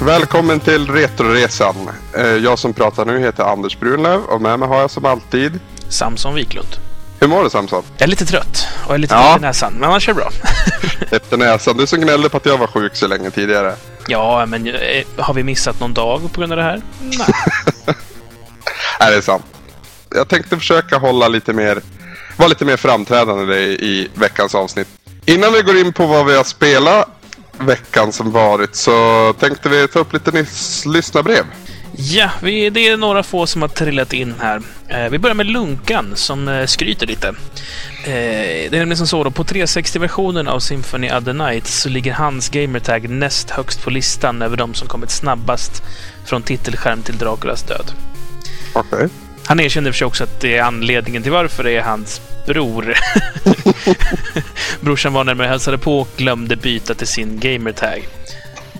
Välkommen till Retroresan. Eh, Jag som pratar nu heter Anders Brunlöv och med mig har jag som alltid... Samson Wiklund. Hur mår du Samson? Jag är lite trött och är lite Ja. i näsan, men annars är det bra. Efter näsan. Du som gnällde på att jag var sjuk så länge tidigare. ja, men eh, har vi missat någon dag på grund av det här? Nej. Nej, det är sant. Jag tänkte försöka hålla lite mer... Vara lite mer framträdande i, i veckans avsnitt. Innan vi går in på vad vi har spelat veckan som varit så tänkte vi ta upp lite lyssnarbrev. Ja, vi, det är några få som har trillat in här. Eh, vi börjar med Lunkan som eh, skryter lite. Eh, det är nämligen som så då, på 360-versionen av Symphony of the Night så ligger hans gamertag näst högst på listan över de som kommit snabbast från titelskärm till Draculas död. Okej. Han erkände för sig också att det är anledningen till varför det är hans bror. Brorsan var närmare och hälsade på och glömde byta till sin gamertag.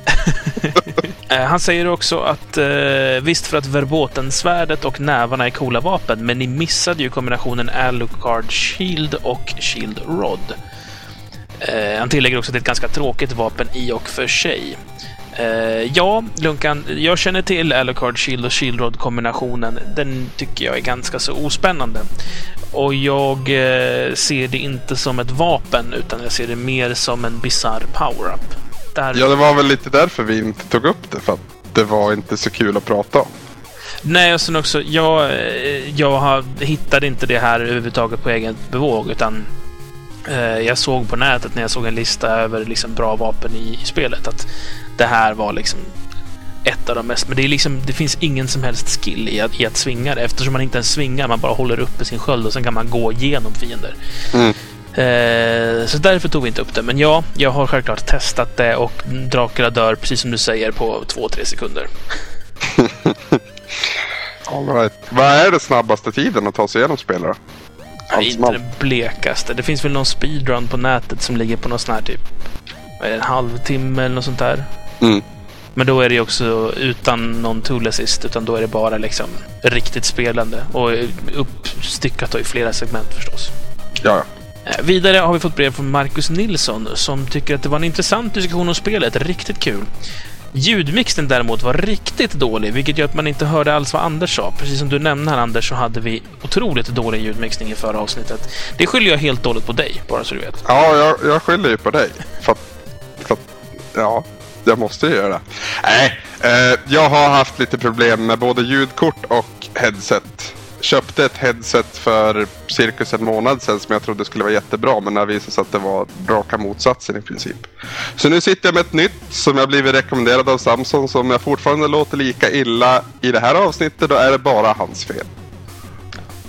Eh, han säger också att eh, visst för att verbotensvärdet och nävarna är coola vapen, men ni missade ju kombinationen Alucard Shield och Shield Rod. Eh, han tillägger också att det är ett ganska tråkigt vapen i och för sig. Eh, ja, Lunkan, jag känner till Alucard Shield och Shield Rod-kombinationen. Den tycker jag är ganska så ospännande. Och jag eh, ser det inte som ett vapen, utan jag ser det mer som en bizarr power-up. Där... Ja, det var väl lite därför vi inte tog upp det. För att det var inte så kul att prata om. Nej, och sen också, jag, eh, jag har, hittade inte det här överhuvudtaget på egen bevåg, utan jag såg på nätet när jag såg en lista över liksom, bra vapen i, i spelet att det här var liksom ett av de mest... Men det, är liksom, det finns ingen som helst skill i att, i att svinga det eftersom man inte ens svingar, man bara håller uppe sin sköld och sen kan man gå igenom fiender. Mm. Eh, så därför tog vi inte upp det. Men ja, jag har självklart testat det och Dracula dör, precis som du säger, på två tre sekunder. All right. Vad är det snabbaste tiden att ta sig igenom spel då? Nej, inte den blekaste. Det finns väl någon speedrun på nätet som ligger på någon sån här typ en halvtimme eller något sånt där. Mm. Men då är det ju också utan någon tool assist, utan då är det bara liksom riktigt spelande och uppstyckat i flera segment förstås. Ja, ja. Eh, Vidare har vi fått brev från Marcus Nilsson som tycker att det var en intressant diskussion om spelet. Riktigt kul. Ljudmixen däremot var riktigt dålig, vilket gör att man inte hörde alls vad Anders sa. Precis som du nämnde här Anders så hade vi otroligt dålig ljudmixning i förra avsnittet. Det skyller jag helt dåligt på dig, bara så du vet. Ja, jag, jag skyller ju på dig. För att, för att, ja, jag måste ju göra det. Nej, eh, jag har haft lite problem med både ljudkort och headset. Köpte ett headset för cirkus en månad sedan som jag trodde skulle vara jättebra men det visade sig att det var raka motsatsen i princip. Så nu sitter jag med ett nytt som jag blivit rekommenderad av Samsung som jag fortfarande låter lika illa i det här avsnittet då är det bara hans fel.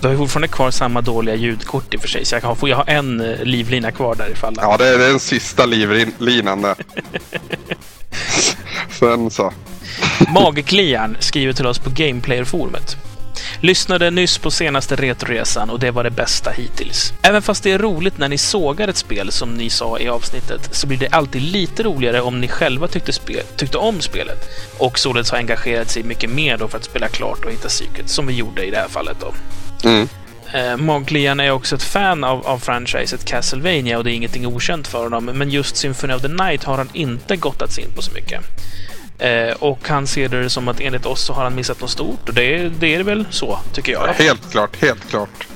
Du har fortfarande kvar samma dåliga ljudkort i och för sig, så jag, kan, få- jag har en eh, livlina kvar där ifall. Ja, det är den sista livlinan där. Sen så. Magkliaren skriver till oss på Gameplayer-forumet. Lyssnade nyss på senaste Retroresan och det var det bästa hittills. Även fast det är roligt när ni sågar ett spel, som ni sa i avsnittet, så blir det alltid lite roligare om ni själva tyckte, tyckte om spelet och således har engagerat sig mycket mer då för att spela klart och hitta psyket, som vi gjorde i det här fallet då. Mm. Eh, Magklian är också ett fan av, av franchiset Castlevania och det är ingenting okänt för honom, men just Symphony of the Night har han inte gottats in på så mycket. Eh, och han ser det som att enligt oss så har han missat något stort och det, det är det väl så, tycker jag. Helt klart, helt klart.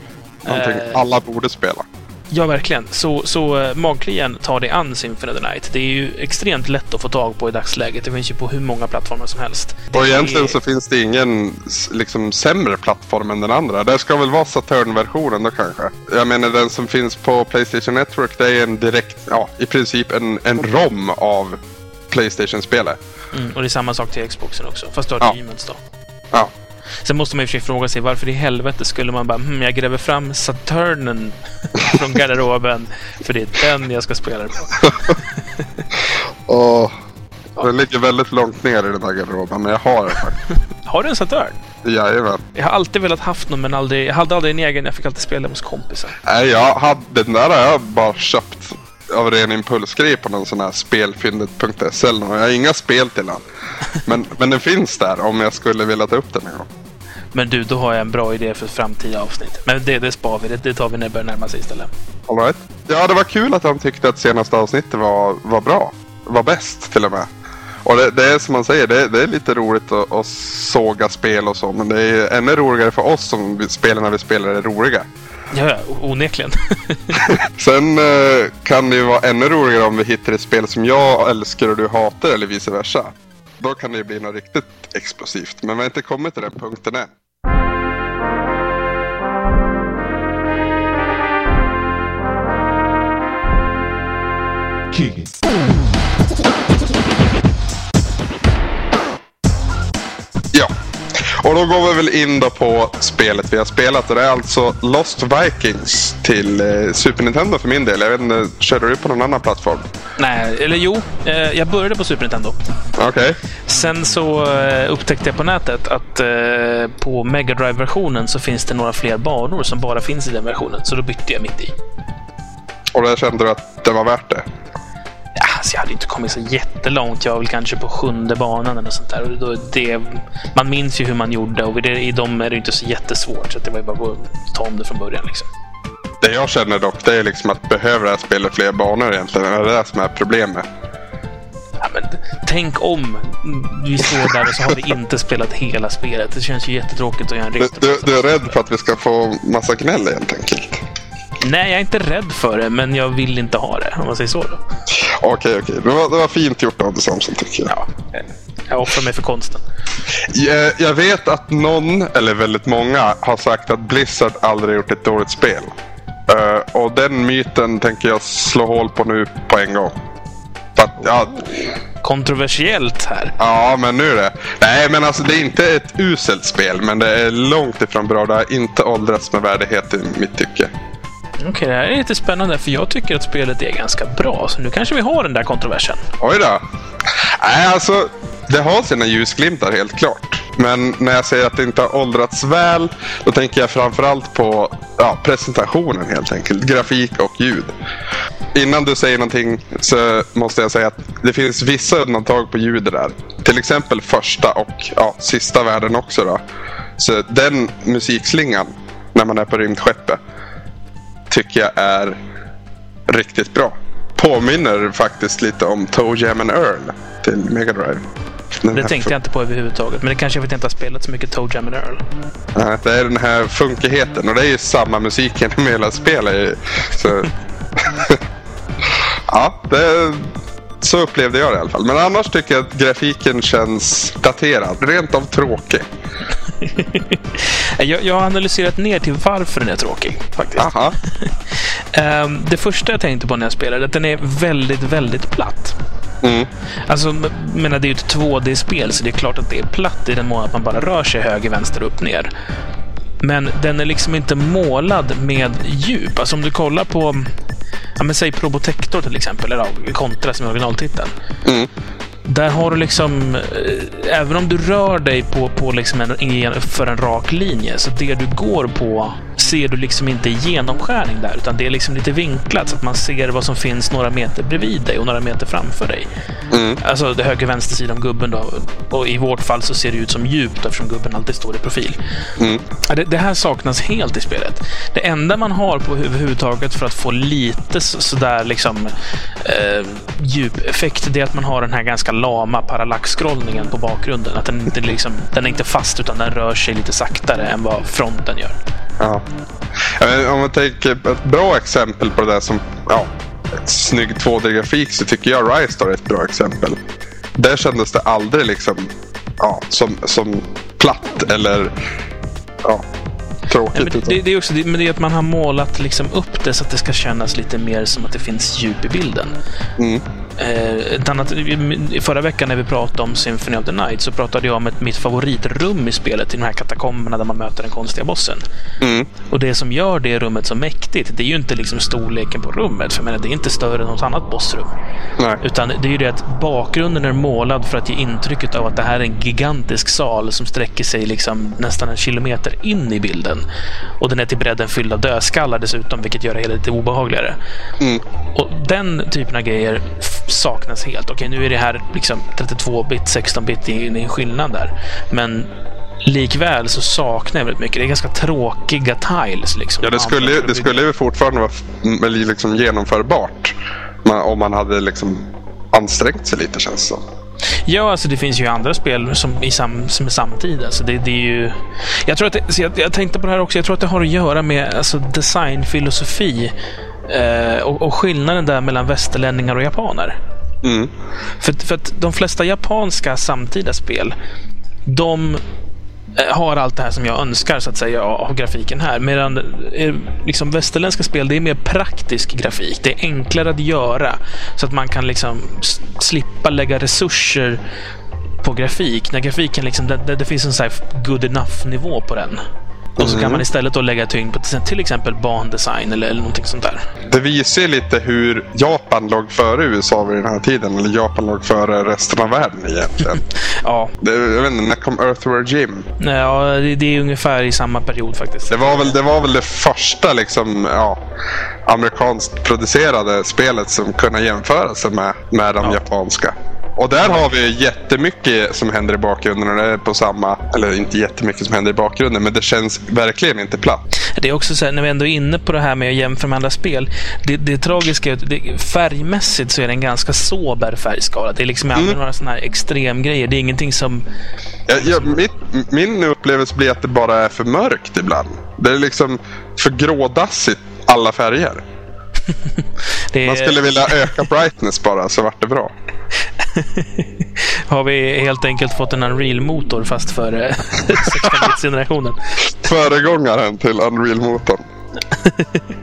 Någonting Eh. alla borde spela. Ja, verkligen. Så, så uh, Magklian tar det an Symphony of the Night. Det är ju extremt lätt att få tag på i dagsläget. Det finns ju på hur många plattformar som helst. Det Och är- egentligen så finns det ingen liksom sämre plattform än den andra. Det ska väl vara Saturn-versionen då kanske. Jag menar den som finns på Playstation Network det är en direkt, ja i princip en, en ROM av Playstation-spelet. Mm, och det är samma sak till Xboxen också, fast du har Ja. Demons då. Ja. Sen måste man ju för fråga sig varför i helvete skulle man bara hm, jag gräver fram Saturnen från garderoben för det är den jag ska spela det på. Och den ligger väldigt långt ner i den här garderoben, men jag har den faktiskt. Har du en Saturn? Jajamän. Jag har alltid velat haft någon men aldrig, jag hade aldrig en egen. Jag fick alltid spela hos kompisar. Nej, jag hade, den där har jag bara köpt av ren impulsgrej på någon sån här spelfyndet.se eller något. Jag har inga spel till den. Men, men den finns där om jag skulle vilja ta upp den en gång. Men du, då har jag en bra idé för framtida avsnitt. Men det, det spar vi. Det, det tar vi när det börjar närma sig istället. All right. Ja, det var kul att han tyckte att senaste avsnittet var, var bra. Var bäst till och med. Och det, det, är som man säger, det, det är lite roligt att, att, såga spel och så. Men det är ännu roligare för oss som spelarna vi spelar är roliga. Ja, onekligen. Sen eh, kan det ju vara ännu roligare om vi hittar ett spel som jag älskar och du hatar eller vice versa. Då kan det ju bli något riktigt explosivt. Men vi har inte kommit till den punkten än. Ja, och då går vi väl in då på spelet vi har spelat. Och det är alltså Lost Vikings till eh, Super Nintendo för min del. Jag vet inte, körde du på någon annan plattform? Nej, eller jo. Eh, jag började på Super Nintendo. Okej. Okay. Sen så eh, upptäckte jag på nätet att eh, på Mega Drive-versionen så finns det några fler banor som bara finns i den versionen. Så då bytte jag mitt i. Och där kände du att det var värt det? Alltså jag hade inte kommit så jättelångt. Jag var väl kanske på sjunde banan eller sånt där. Och då, det, man minns ju hur man gjorde och det, i dem är det inte så jättesvårt. Så det var ju bara att ta om det från början. Liksom. Det jag känner dock, det är liksom att behöver det här spelet fler banor egentligen? Är det det som är problemet? Ja, men, tänk om vi står där och så har vi inte spelat hela spelet. Det känns ju jättetråkigt att göra en du, du, du är rädd för att vi ska få massa gnäll helt enkelt? Nej, jag är inte rädd för det, men jag vill inte ha det. Om man säger så. Då. Okej, okej. Det, var, det var fint gjort av dig Samson, tycker jag. Ja, jag offrar mig för konsten. Jag, jag vet att någon, eller väldigt många, har sagt att Blizzard aldrig gjort ett dåligt spel. Uh, och den myten tänker jag slå hål på nu på en gång. Att, ja, Kontroversiellt här. Ja, men nu är det. Nej, men alltså det är inte ett uselt spel, men det är långt ifrån bra. Det har inte åldrats med värdighet i mitt tycke. Okej, okay, det här är lite spännande för jag tycker att spelet är ganska bra. Så nu kanske vi har den där kontroversen. Oj då. Nej, alltså det har sina ljusglimtar helt klart. Men när jag säger att det inte har åldrats väl, då tänker jag framförallt på ja, presentationen helt enkelt. Grafik och ljud. Innan du säger någonting så måste jag säga att det finns vissa undantag på ljudet där. Till exempel första och ja, sista världen också. Då. Så den musikslingan när man är på rymdskeppet tycker jag är riktigt bra. Påminner faktiskt lite om Toe Jam and Earl till Mega Drive. Den det tänkte jag inte på överhuvudtaget. Men det kanske för att jag inte har spelat så mycket Toe Jam and Earl. Nej, det är den här funkigheten. Och det är ju samma musik genom hela spelet. Så... ja, det... så upplevde jag det i alla fall. Men annars tycker jag att grafiken känns daterad. Rent av tråkig. jag, jag, har analyserat ner till varför den är tråkig. faktiskt. um, det första jag tänkte på när jag spelade är att den är väldigt, väldigt platt. Mm. Alltså, menar, det är ju ett 2D-spel, så det är klart att det är platt i den mån att man bara rör sig höger, vänster, upp, ner. Men den är liksom inte målad med djup. Alltså om du kollar på, ja, men säg Probotector till exempel, eller Contra som är originaltiteln. Mm. Där har du liksom, eh, även om du rör dig på, på liksom en, för en rak linje, så det du går på ser du liksom inte genomskärning där, utan det är liksom lite vinklat så att man ser vad som finns några meter bredvid dig och några meter framför dig. Mm. Alltså det höger vänster sida om gubben då. Och i vårt fall så ser det ut som djupt eftersom gubben alltid står i profil. Mm. Det, det, här saknas helt i spelet. Det enda man har på överhuvudtaget för att få lite sådär liksom eh, djupeffekt, det är att man har den här ganska lama parallax-scrollningen på bakgrunden. Att den inte liksom, den är inte fast utan den rör sig lite saktare än vad fronten gör. Ja. Om man tänker ett bra exempel på det där som ja, ett snygg 2D-grafik så tycker jag Rise är ett bra exempel. Där kändes det aldrig liksom ja, som, som platt eller ja, tråkigt. Ja, det, det, är också det, men det är att man har målat liksom upp det så att det ska kännas lite mer som att det finns djup i bilden. Mm. Eh, ett annat, förra veckan när vi pratade om Symphony of the Night så pratade jag om ett, mitt favoritrum i spelet, i de här katakomberna där man möter den konstiga bossen. Mm. Och det som gör det rummet så mäktigt, det är ju inte liksom storleken på rummet. För jag menar, det är inte större än något annat bossrum. Nej. Utan det är ju det att bakgrunden är målad för att ge intrycket av att det här är en gigantisk sal som sträcker sig liksom nästan en kilometer in i bilden. Och den är till bredden fylld av dödskallar dessutom, vilket gör det hela lite obehagligare. Mm. Och den typen av grejer saknas helt. Okej, nu är det här liksom 32-bit, 16-bit, det är en skillnad där. Men likväl så saknar jag väldigt mycket. Det är ganska tråkiga tiles. Liksom. Ja, det skulle, det skulle ju fortfarande vara liksom genomförbart. Om man hade liksom ansträngt sig lite känns det som. Ja, alltså det finns ju andra spel som, i sam, som är samtida. Alltså det, det är ju... Jag, tror att det, jag, jag tänkte på det här också. Jag tror att det har att göra med alltså, designfilosofi eh, och, och skillnaden där mellan västerlänningar och japaner. Mm. För, för att de flesta japanska samtida spel, de eh, har allt det här som jag önskar så att säga av grafiken här. Medan eh, liksom västerländska spel, det är mer praktisk grafik. Det är enklare att göra så att man kan liksom slippa lägga resurser på grafik. När grafiken liksom, det, det, det finns en sån här good enough-nivå på den. Och så kan Mm. man istället då lägga tyngd på till- till exempel bandesign eller, eller någonting sånt där. Det visar ju lite hur Japan låg före USA vid den här tiden. Eller Japan låg före resten av världen egentligen. Ja, det, jag vet inte, när kom Earthworm Jim? ja det, det är ungefär i samma period faktiskt. Det var väl det, var väl det första liksom, ja, amerikanskt producerade spelet som kunde jämföra sig med, med de Ja. japanska. Och där har vi jättemycket som händer i bakgrunden. På samma, eller inte jättemycket som händer i bakgrunden, men det känns verkligen inte platt. Det är också så här, när vi ändå är inne på det här med att jämföra med andra spel. Det, det tragiska är att färgmässigt så är det en ganska sober färgskala. Det är liksom aldrig Mm. några sådana här extremgrejer. Det är ingenting som... Jag, jag, mitt, min upplevelse blir att det bara är för mörkt ibland. Det är liksom för grådassigt alla färger. Är, Man skulle vilja öka brightness bara så vart det bra. Har vi helt enkelt fått en Unreal-motor fast för eh, 16-bits-generationen. Föregångaren till Unreal-motorn.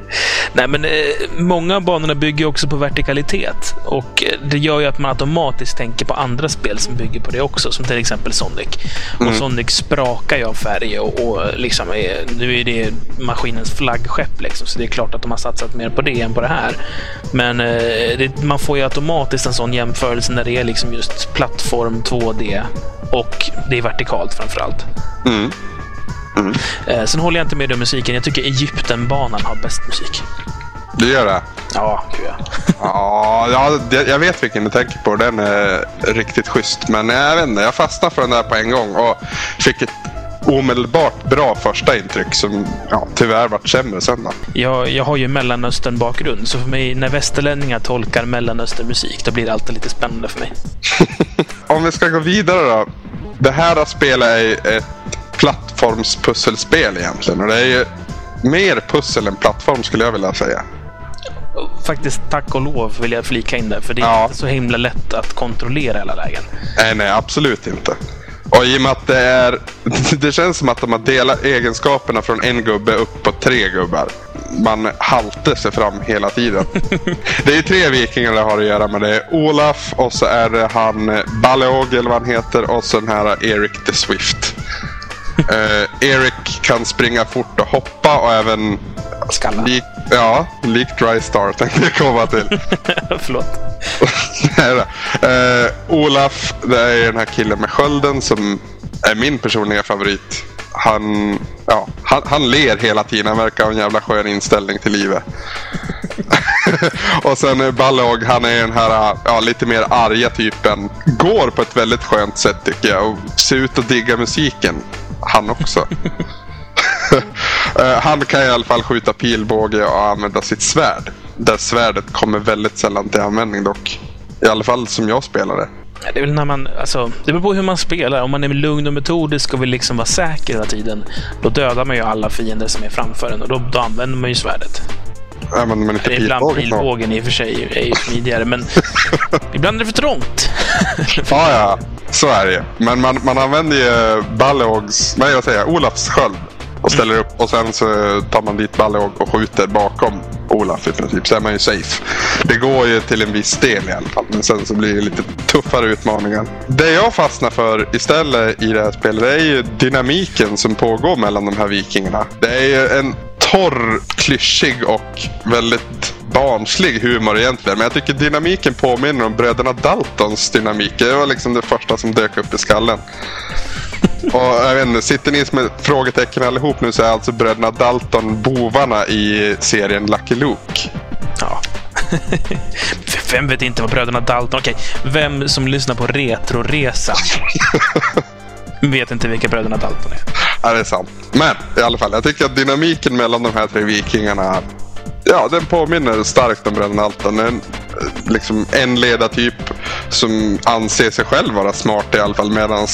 Nej, men eh, många av banorna bygger också på vertikalitet. Och eh, det gör ju att man automatiskt tänker på andra spel som bygger på det också. Som till exempel Sonic. Och Sonic sprakar ju av färg och, och liksom är, nu är det maskinens flaggskepp. Liksom, så det är klart att de har satsat mer på det än på det här. Men eh, det, man får ju automatiskt en sån jämförelse när det är liksom just plattform 2D och det är vertikalt framför allt. Mm. Eh, sen håller jag inte med om musiken. Jag tycker Egyptenbanan har bäst musik. Det gör det? Ja, gud ja. Ja, jag vet vilken du tänker på. Den är riktigt schysst. Men jag vet inte, jag fastnade för den där på en gång och fick ett omedelbart bra första intryck som ja, tyvärr vart sämre sen då. Jag, jag har ju Mellanöstern-bakgrund, så för mig, när västerlänningar tolkar Mellanöstern-musik, då blir det alltid lite spännande för mig. Om vi ska gå vidare då. Det här spelet är ett plattformspusselspel egentligen. Och det är ju mer pussel än plattform skulle jag vilja säga. Faktiskt, tack och lov vill jag flika in där, för det är Ja. inte så himla lätt att kontrollera hela lägen. Nej, nej, absolut inte. Och i och med att det är... Det känns som att de har delat egenskaperna från en gubbe upp på tre gubbar. Man haltar sig fram hela tiden. Det är ju tre vikingar det har att göra med. Det är Olaf och så är det han Baleog eller vad han heter och så den här Eric the Swift. Eh, Eric kan springa fort och hoppa och även... Skalla. Lik, ja, lik Dry Star tänkte jag komma till. Förlåt. Eh, Olaf, det är den här killen med skölden som är min personliga favorit. Han, ja, han, han ler hela tiden. Han verkar ha en jävla skön inställning till livet. och sen Balog, han är den här ja, lite mer arga typen. Går på ett väldigt skönt sätt tycker jag och ser ut att digga musiken. Han också. Eh, han kan i alla fall skjuta pilbåge och använda sitt svärd. Där svärdet kommer väldigt sällan till användning dock. I alla fall som jag spelar det. Det är väl när man, alltså, det beror på hur man spelar. Om man är lugn och metodisk och vill liksom vara säker hela tiden, då dödar man ju alla fiender som är framför en och då, då använder man ju svärdet. Använder man inte Eller ibland pilbågen pilbågen i och för sig är ju smidigare, men ibland är det för trångt. Ja, ja. Så är det ju. Men man, man använder ju Balleogs, nej vad säger jag, Olafs sköld. Och ställer upp och sen så tar man dit Balleog och skjuter bakom Olaf i princip. Så är man ju safe. Det går ju till en viss del i alla fall. Men sen så blir det lite tuffare utmaningar. Det jag fastnar för istället i det här spelet det är ju dynamiken som pågår mellan de här vikingarna. Det är ju en torr, klyschig och väldigt barnslig humor egentligen. Men jag tycker dynamiken påminner om bröderna Daltons dynamik. Det var liksom det första som dök upp i skallen. Och jag vet inte, sitter ni som ett frågetecken allihop nu så är alltså bröderna Dalton bovarna i serien Lucky Luke. Ja. Vem vet inte vad bröderna Dalton... Okej, vem som lyssnar på Retroresa vet inte vilka bröderna Dalton är. Ja, det är sant. Men i alla fall, jag tycker att dynamiken mellan de här tre vikingarna Ja, den påminner starkt om bröderna Dalton. En, liksom en ledartyp som anser sig själv vara smart i alla fall. Medan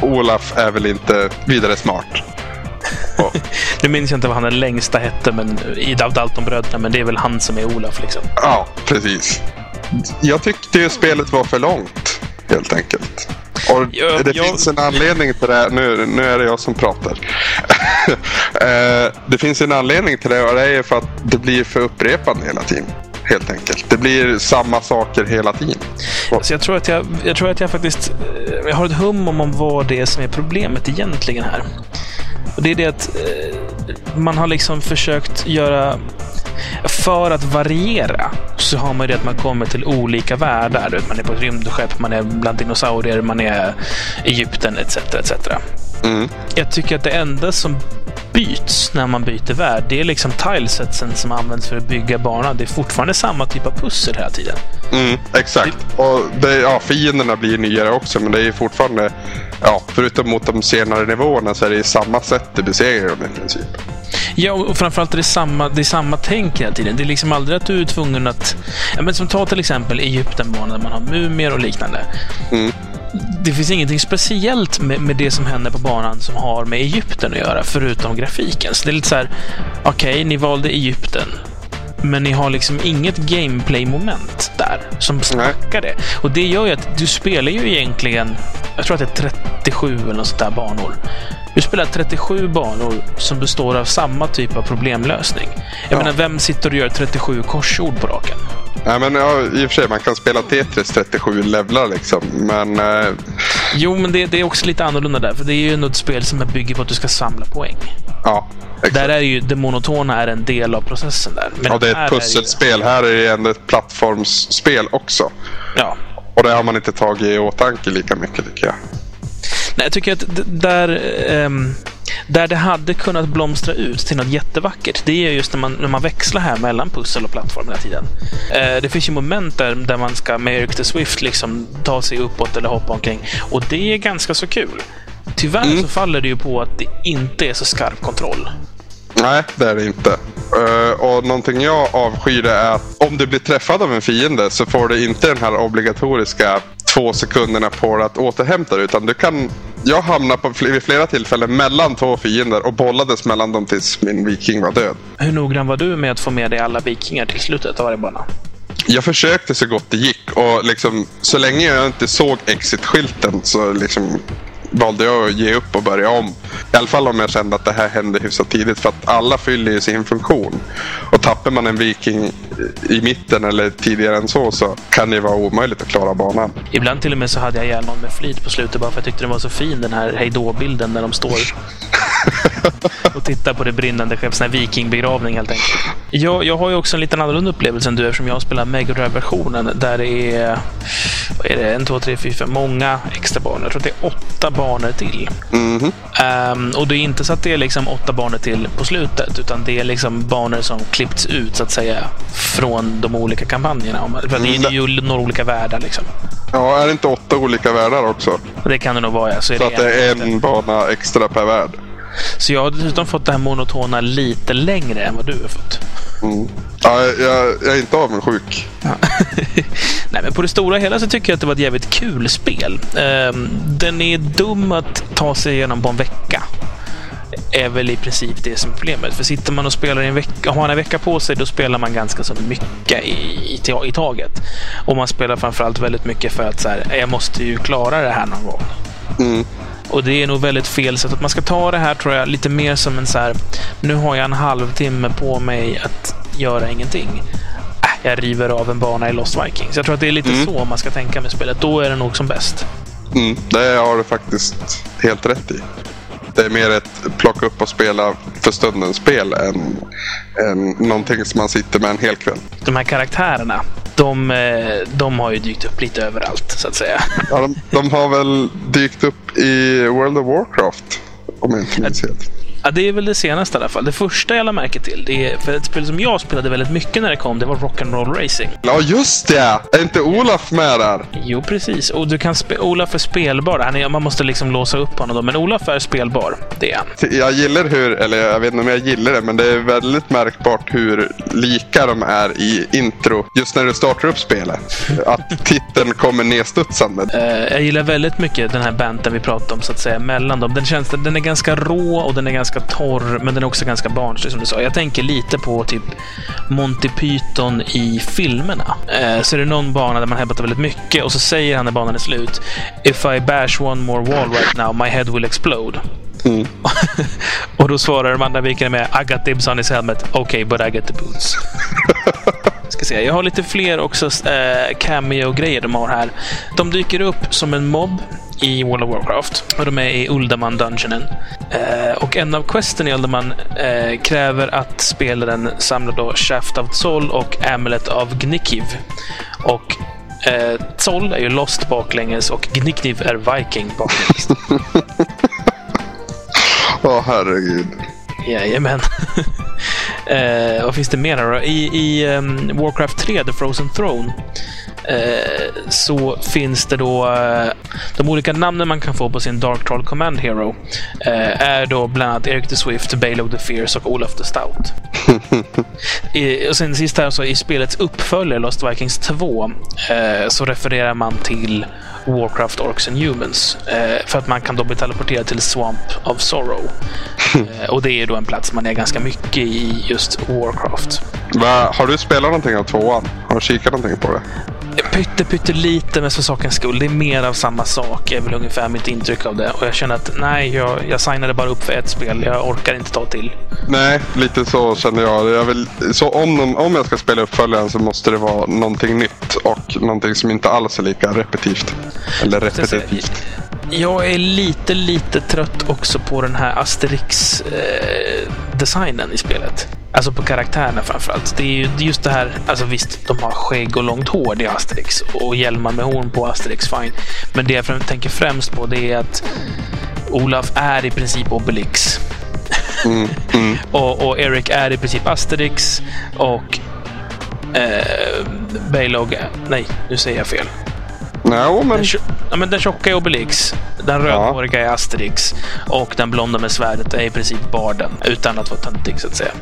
Olaf är väl inte vidare smart. Och. nu minns jag inte vad han den längsta hette men, i Daltonbröderna, men det är väl han som är Olaf. Liksom. Ja, precis. Jag tyckte ju spelet var för långt, helt enkelt. Och jag, det jag... finns en anledning till det. Nu, nu är det jag som pratar. Eh, det finns en anledning till det och det är för att det blir för upprepande hela tiden. Helt enkelt. Det blir samma saker hela tiden. Så jag, tror att jag, jag tror att jag faktiskt eh, jag har ett hum om vad det är som är problemet egentligen här. Och Det är det att eh, man har liksom försökt göra för att variera så har man det att man kommer till olika världar. Man är på ett rymdskepp, man är bland dinosaurier, man är Egypten etc. etc. Mm. Jag tycker att det enda som byts när man byter värld, det är liksom tilesetsen som används för att bygga banan. Det är fortfarande samma typ av pussel hela tiden. Mm, exakt. Det... Och det, ja, fienderna blir nyare också, men det är fortfarande, ja, förutom mot de senare nivåerna, så är det samma sätt du besegrar dem i princip. Ja, och framförallt är det samma, det är samma tänk hela tiden. Det är liksom aldrig att du är tvungen att... Ja, men som ta till exempel Egyptenbanan där man har mumier och liknande. Mm. Det finns ingenting speciellt med, med, det som händer på banan som har med Egypten att göra, förutom grafiken. Så det är lite så här, okej, okay, ni valde Egypten. Men ni har liksom inget gameplay-moment där som snackar det. Och det gör ju att du spelar ju egentligen, jag tror att det är 37 eller något sånt där banor. Du spelar 37 banor som består av samma typ av problemlösning. Jag ja. menar, vem sitter och gör 37 korsord på raken? Nej, men ja, i och för sig, man kan spela Tetris 37 levlar liksom. Men... Eh... Jo, men det, det, är också lite annorlunda där. För det är ju ett spel som bygger på att du ska samla poäng. Ja, exakt. Där är ju det monotona är en del av processen där. Men ja, det är ett pusselspel. Är ju... Här är det ändå ett plattformsspel också. Ja. Och det har man inte tagit i åtanke lika mycket tycker jag. Nej, jag tycker att där, um, där det hade kunnat blomstra ut till något jättevackert, det är just när man, när man växlar här mellan pussel och plattform hela tiden. Uh, det finns ju moment där, där man ska med Eric the Swift liksom ta sig uppåt eller hoppa omkring. Och det är ganska så kul. Tyvärr mm. så faller det ju på att det inte är så skarp kontroll. Nej, det är det inte. Uh, och någonting jag avskyr är att om du blir träffad av en fiende så får du inte den här obligatoriska två sekunderna på dig att återhämta dig. Utan du kan... Jag hamnade på vid flera tillfällen mellan två fiender och bollades mellan dem tills min viking var död. Hur noggrann var du med att få med dig alla vikingar till slutet av varje bana? Jag försökte så gott det gick och liksom, så länge jag inte såg exit-skylten så liksom valde jag att ge upp och börja om. I alla fall om jag kände att det här hände hyfsat tidigt. För att alla fyller ju sin funktion. Och tappar man en viking i mitten eller tidigare än så så kan det vara omöjligt att klara banan. Ibland till och med så hade jag ihjäl någon med flit på slutet bara för att jag tyckte den var så fin den här hejdå-bilden när de står och tittar på det brinnande skeppet. En vikingbegravning helt enkelt. Jag, jag har ju också en liten annorlunda upplevelse än du eftersom jag spelar Mega Drive-versionen där det är, vad är det, en, två, tre, fyra, fem, många extra banor. Jag tror att det är åtta banor till. Mm -hmm. um, och det är inte så att det är liksom åtta banor till på slutet, utan det är liksom banor som klippts ut så att säga från de olika kampanjerna. För det är ju några olika världar liksom. Ja, är det inte åtta olika världar också? Det kan det nog vara, ja. Så, så det att det är en bana extra per värld. Så jag har dessutom fått det här monotona lite längre än vad du har fått. Mm. Ja, jag, jag, är inte avundsjuk. Ja. Nej, men på det stora hela så tycker jag att det var ett jävligt kul spel. Um, den är dum att ta sig igenom på en vecka. Är väl i princip det som är problemet. För sitter man och spelar en vecka, har man en vecka på sig, då spelar man ganska så mycket i, i, i taget. Och man spelar framförallt väldigt mycket för att så här, jag måste ju klara det här någon gång. Mm. Och det är nog väldigt fel sätt. Att man ska ta det här tror jag lite mer som en så här, nu har jag en halvtimme på mig att göra ingenting. Äh, jag river av en bana i Lost Vikings. Jag tror att det är lite mm. så man ska tänka med spelet. Då är det nog som bäst. Mm, det har du faktiskt helt rätt i. Det är mer ett plocka upp och spela för stundens spel än, än någonting som man sitter med en hel kväll. De här karaktärerna, de, eh, de har ju dykt upp lite överallt så att säga. Ja, de, de har väl dykt upp i World of Warcraft. Om jag inte minns helt. Ja, det är väl det senaste i alla fall. Det första jag lade märke till, det är, för ett spel som jag spelade väldigt mycket när det kom, det var Rock'n'Roll Racing. Ja, just det! Är inte Olaf med där? Jo, precis. Och du kan Olaf är spelbar. Han är, man måste liksom låsa upp honom då, men Olaf är spelbar. Det är han. Jag gillar hur, eller jag vet inte om jag gillar det, men det är väldigt märkbart hur lika de är i intro. Just när du startar upp spelet. Att titeln kommer nedstudsande. Uh, jag gillar väldigt mycket den här banten vi pratade om, så att säga, mellan dem. Den, känns, den är ganska rå och den är ganska torr, men den är också ganska barnslig, som du sa. Jag tänker lite på typ Monty Python i filmerna. Uh, så är det någon bana där man hävdar väldigt mycket och så säger han när banan är slut If I bash one more wall right now, my head will explode. Mm. och då svarar de andra vikarna med I got dibs on his helmet. Okay, but I get the boots. Ska se, jag har lite fler också eh, cameo-grejer de har här. De dyker upp som en mobb i World of Warcraft. Och de är i Uldaman Dungeonen. Eh, och en av questen i Uldaman eh, kräver att spelaren samlar då Shaft of Sol och Amulet av Gnikiv. Och eh, Sol är ju Lost baklänges och Gnikiv är Viking baklänges. Åh herregud. Jajamän. eh, vad finns det mer här då? I, i um, Warcraft 3, The Frozen Throne, eh, så finns det då eh, de olika namnen man kan få på sin Dark Troll Command Hero. Eh, är då bland annat Eric the Swift, Balog the Fierce och Olaf the Stout. I, och sen sist här så i spelets uppföljare Lost Vikings 2 eh, så refererar man till Warcraft Orcs and Humans. Eh, för att man kan då bli teleporterad till Swamp of Sorrow. Eh, och det är då en plats man är ganska mycket i just Warcraft. Va, har du spelat någonting av tvåan? Har du kikat någonting på det? Pytte, pytte lite, men för sakens skull. Det är mer av samma sak, är väl ungefär mitt intryck av det. Och jag känner att nej, jag, jag signade bara upp för ett spel. Jag orkar inte ta till. Nej, lite så känner jag. jag vill, så om, de- om jag ska spela uppföljaren så måste det vara någonting nytt och någonting som inte alls är lika repetitivt. Eller repetitivt. Jag är lite, lite trött också på den här Asterix-designen i spelet. Alltså på karaktärerna framförallt. Det är ju just det här, alltså visst, de har skägg och långt hår, det är Asterix. Och hjälmar med horn på Asterix, fine. Men det jag tänker främst på det är att Olaf är i princip Obelix. Mm, mm. Och, och Eric är i princip Asterix. Och eh, Baylog... Nej, nu säger jag fel. Nej, men Den, ja, men den tjocka är Obelix. Den rödhåriga är Asterix. Och den blonda med svärdet är i princip Barden. Utan att vara töntig, så att säga.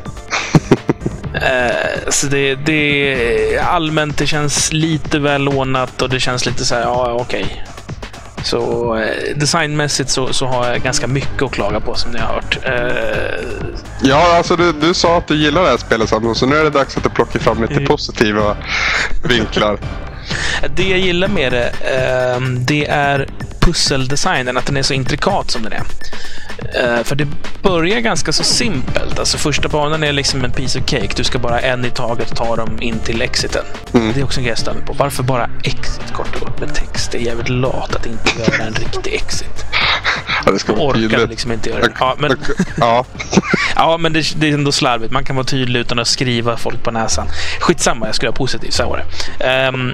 Eh, så det, det allmänt, det känns lite väl lånat och det känns lite så här, ja, okej. Så eh, designmässigt så, så har jag ganska mycket att klaga på som ni har hört. Eh, Ja, alltså du, du sa att du gillar det här spelet Sandro, så nu är det dags att du plockar fram lite positiva vinklar. Det jag gillar med det, ehm, det är pusseldesignen, att den är så intrikat som den är. Eh, för det börjar ganska så simpelt. Alltså första banan är liksom en piece of cake. Du ska bara en i taget ta dem in till exiten. Mm. Det är också en grej jag mig på. Varför bara exit kort och gott med text? Det är jävligt lat att inte göra en riktig exit. Ja, det ska vara orkar tydligt. liksom inte göra det. Ja, men, Ja. ja, men det, det är ändå slarvigt. Man kan vara tydlig utan att skriva folk på näsan. Skitsamma, jag skulle vara positiv. Så var det. Ehm,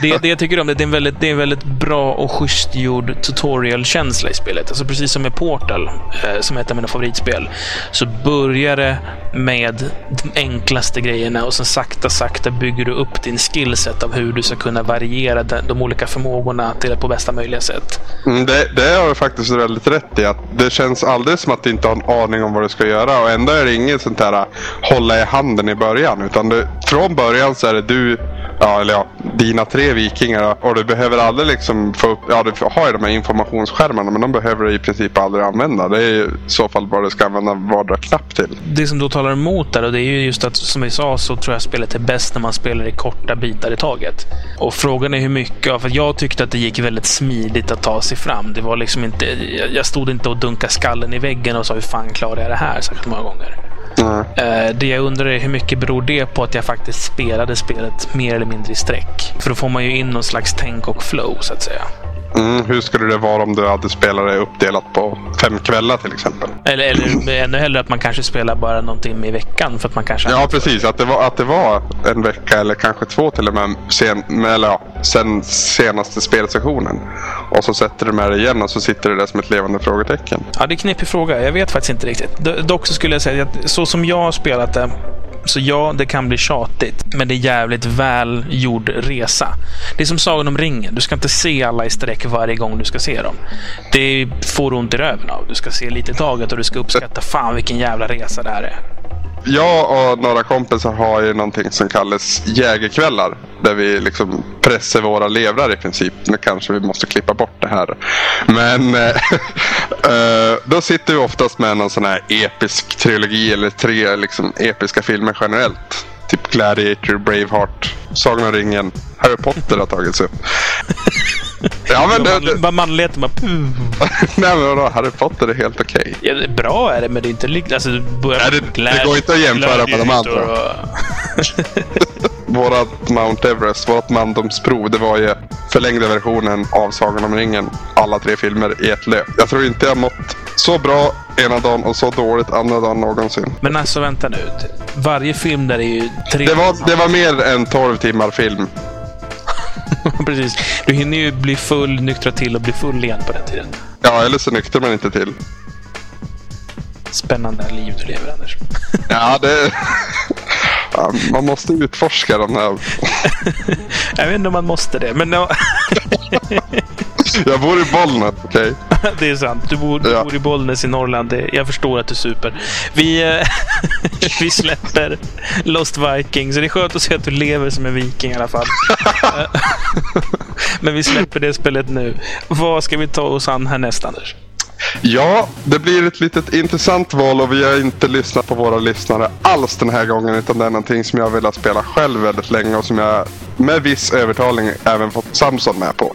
det, det jag tycker om det, det är en väldigt, det är en väldigt bra och schysst gjord tutorial-känsla i spelet. Alltså precis som med Portal, eh, som är ett av mina favoritspel, så börjar det med de enklaste grejerna och sen sakta, sakta bygger du upp din skillset av hur du ska kunna variera de, de olika förmågorna till det på bästa möjliga sätt. Mm, Det, det har du faktiskt väldigt rätt i. Att det känns aldrig som att du inte har en aning om vad du ska göra. Och ändå är det inget sånt här eh, hålla i handen i början. Utan du, från början så är det du, ja, eller ja, dina tre vikingar. Och du behöver aldrig liksom få upp, ja du har ju de här informationsskärmarna. Men de behöver du i princip aldrig använda. Det är i så fall bara du ska använda vardera knapp till. Det som då talar emot där, och det är ju just att som vi sa så tror jag spelet är bäst när man spelar i korta bitar i taget. Och frågan är hur mycket för jag tyckte att det gick väldigt smidigt att ta sig fram. Det var liksom inte, jag- stod inte och dunkade skallen i väggen och sa hur fan klarar jag det här särskilt många gånger. Mm. Det jag undrar är hur mycket beror det på att jag faktiskt spelade spelet mer eller mindre i sträck? För då får man ju in någon slags tänk och flow så att säga. Mm, hur skulle det vara om du hade spelat det uppdelat på fem kvällar till exempel? Eller, eller ännu hellre att man kanske spelar bara någon timme i veckan för att man kanske... Ja, precis. Att det, var, att det var en vecka eller kanske två till och med sen, eller, ja, sen senaste spelsessionen. Och så sätter du med det igen och så sitter det där som ett levande frågetecken. Ja, det är en knepig fråga. Jag vet faktiskt inte riktigt. Dock så skulle jag säga att så som jag har spelat det så ja, det kan bli tjatigt, men det är jävligt väl gjord resa. Det är som Sagan om ringen. Du ska inte se alla i sträck varje gång du ska se dem. Det får du ont i röven av. Du ska se lite i taget och du ska uppskatta fan vilken jävla resa det här är. Jag och några kompisar har ju någonting som kallas jägerkvällar. Där vi liksom pressar våra levrar i princip. Nu kanske vi måste klippa bort det här. Men eh, eh, då sitter vi oftast med någon sån här episk trilogi eller tre liksom, episka filmer generellt. Typ Gladiator, Braveheart, Sagan om ringen, Harry Potter har tagits upp. Ja men det, det, Bara manligheten bara... nej, men vadå, Harry Potter är helt okej. Ja, det är bra är det, men det är inte likt... Alltså, det, börjar Nej, det- det går inte att jämföra med de andra. Och- Vårat Mount Everest, vårt mandomsprov, det var ju förlängda versionen av Sagan om ringen. Alla tre filmer i ett löp. Jag tror inte jag mått så bra ena dagen och så dåligt andra dagen någonsin. Men alltså, vänta nu. Varje film där är ju tre... Det var, det var mer än 12 timmar film. Precis. Du hinner ju bli full, nyktra till och bli full igen på den tiden. Ja, eller så nykter man inte till. Spännande liv du lever, Anders. Ja, det... Ja, man måste utforska de här. Jag vet inte om man måste det, men Jag bor i Bollnäs, okej? det är sant. Du bor, du Ja. bor i Bollnäs i Norrland. Jag förstår att du super. Vi, eh, vi släpper Lost Vikings. Det är skönt att se att du lever som en viking i alla fall. Men vi släpper det spelet nu. Vad ska vi ta oss an härnäst, Anders? Ja, det blir ett litet intressant val och vi har inte lyssnat på våra lyssnare alls den här gången. Utan det är någonting som jag har velat spela själv väldigt länge och som jag med viss övertalning även fått Samson med på.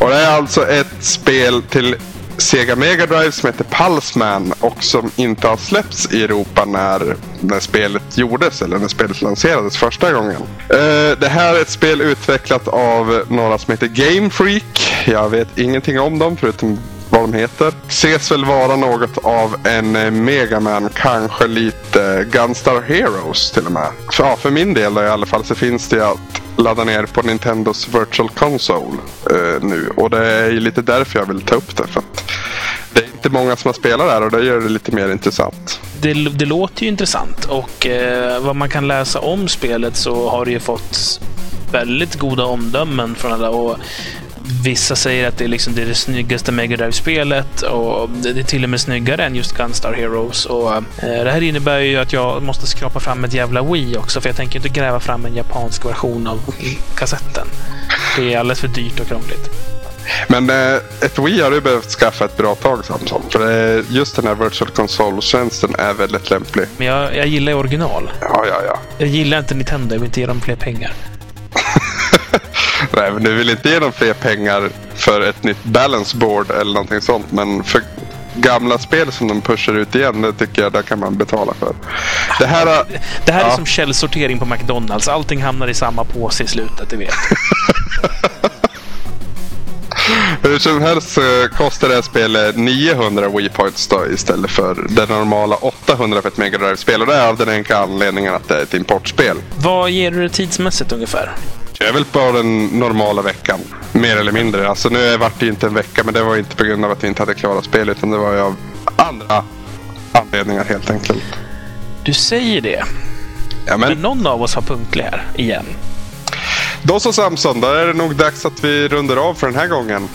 Och det är alltså ett spel till Sega Mega Drive som heter Pulseman och som inte har släppts i Europa när, när spelet gjordes eller när spelet lanserades första gången. Uh, det här är ett spel utvecklat av några som heter Game Freak. Jag vet ingenting om dem förutom vad de heter. Ses väl vara något av en eh, Mega Megaman, kanske lite eh, Gunstar Heroes till och med. För, ja, för min del då, i alla fall så finns det att ladda ner på Nintendos Virtual Console eh, nu. Och det är ju lite därför jag vill ta upp det. För att det är inte många som har spelat där och det gör det lite mer intressant. Det, det låter ju intressant och eh, vad man kan läsa om spelet så har det ju fått väldigt goda omdömen från alla. Och Vissa säger att det är, liksom, det, är det snyggaste Mega Drive-spelet och det är till och med snyggare än just Gunstar Heroes. Och, eh, det här innebär ju att jag måste skrapa fram ett jävla Wii också för jag tänker inte gräva fram en japansk version av kassetten. Det är alldeles för dyrt och krångligt. Men eh, ett Wii har du behövt skaffa ett bra tag Samson. För det, just den här Virtual Console-tjänsten är väldigt lämplig. Men jag, jag gillar ju original. Ja, ja, ja. Jag gillar inte Nintendo, jag vill inte ge dem fler pengar. Nej, men du vill inte ge dem fler pengar för ett nytt balance board eller någonting sånt. Men för gamla spel som de pushar ut igen, det tycker jag det kan man betala för. Det här... har- Det här är Ja. som källsortering på McDonalds. Allting hamnar i samma påse i slutet, det vet. Hur som helst kostar det här spelet 900 Wii Points då istället för det normala 800 för ett Mega Drive-spel. Och det är av den enkla anledningen att det är ett importspel. Vad ger du det tidsmässigt ungefär? Är väl på den normala veckan. Mer eller mindre. Alltså nu vart det inte en vecka men det var inte på grund av att vi inte hade klarat spelet utan det var ju av andra anledningar helt enkelt. Du säger det. Ja, Men men någon av oss har punktlig här, igen. då så Samson, då är det nog dags att vi rundar av för den här gången.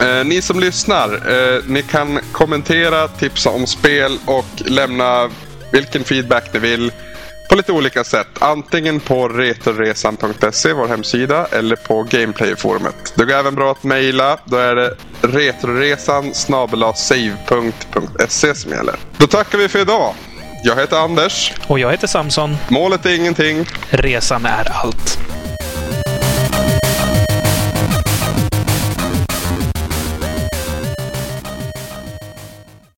Eh, ni som lyssnar, eh, ni kan kommentera, tipsa om spel och lämna vilken feedback ni vill på lite olika sätt. Antingen på retroresan.se, vår hemsida, eller på Gameplay-forumet. Det går även bra att mejla. Då är det retroresan save.se som gäller. Då tackar vi för idag. Jag heter Anders. Och jag heter Samson. Målet är ingenting. Resan är allt.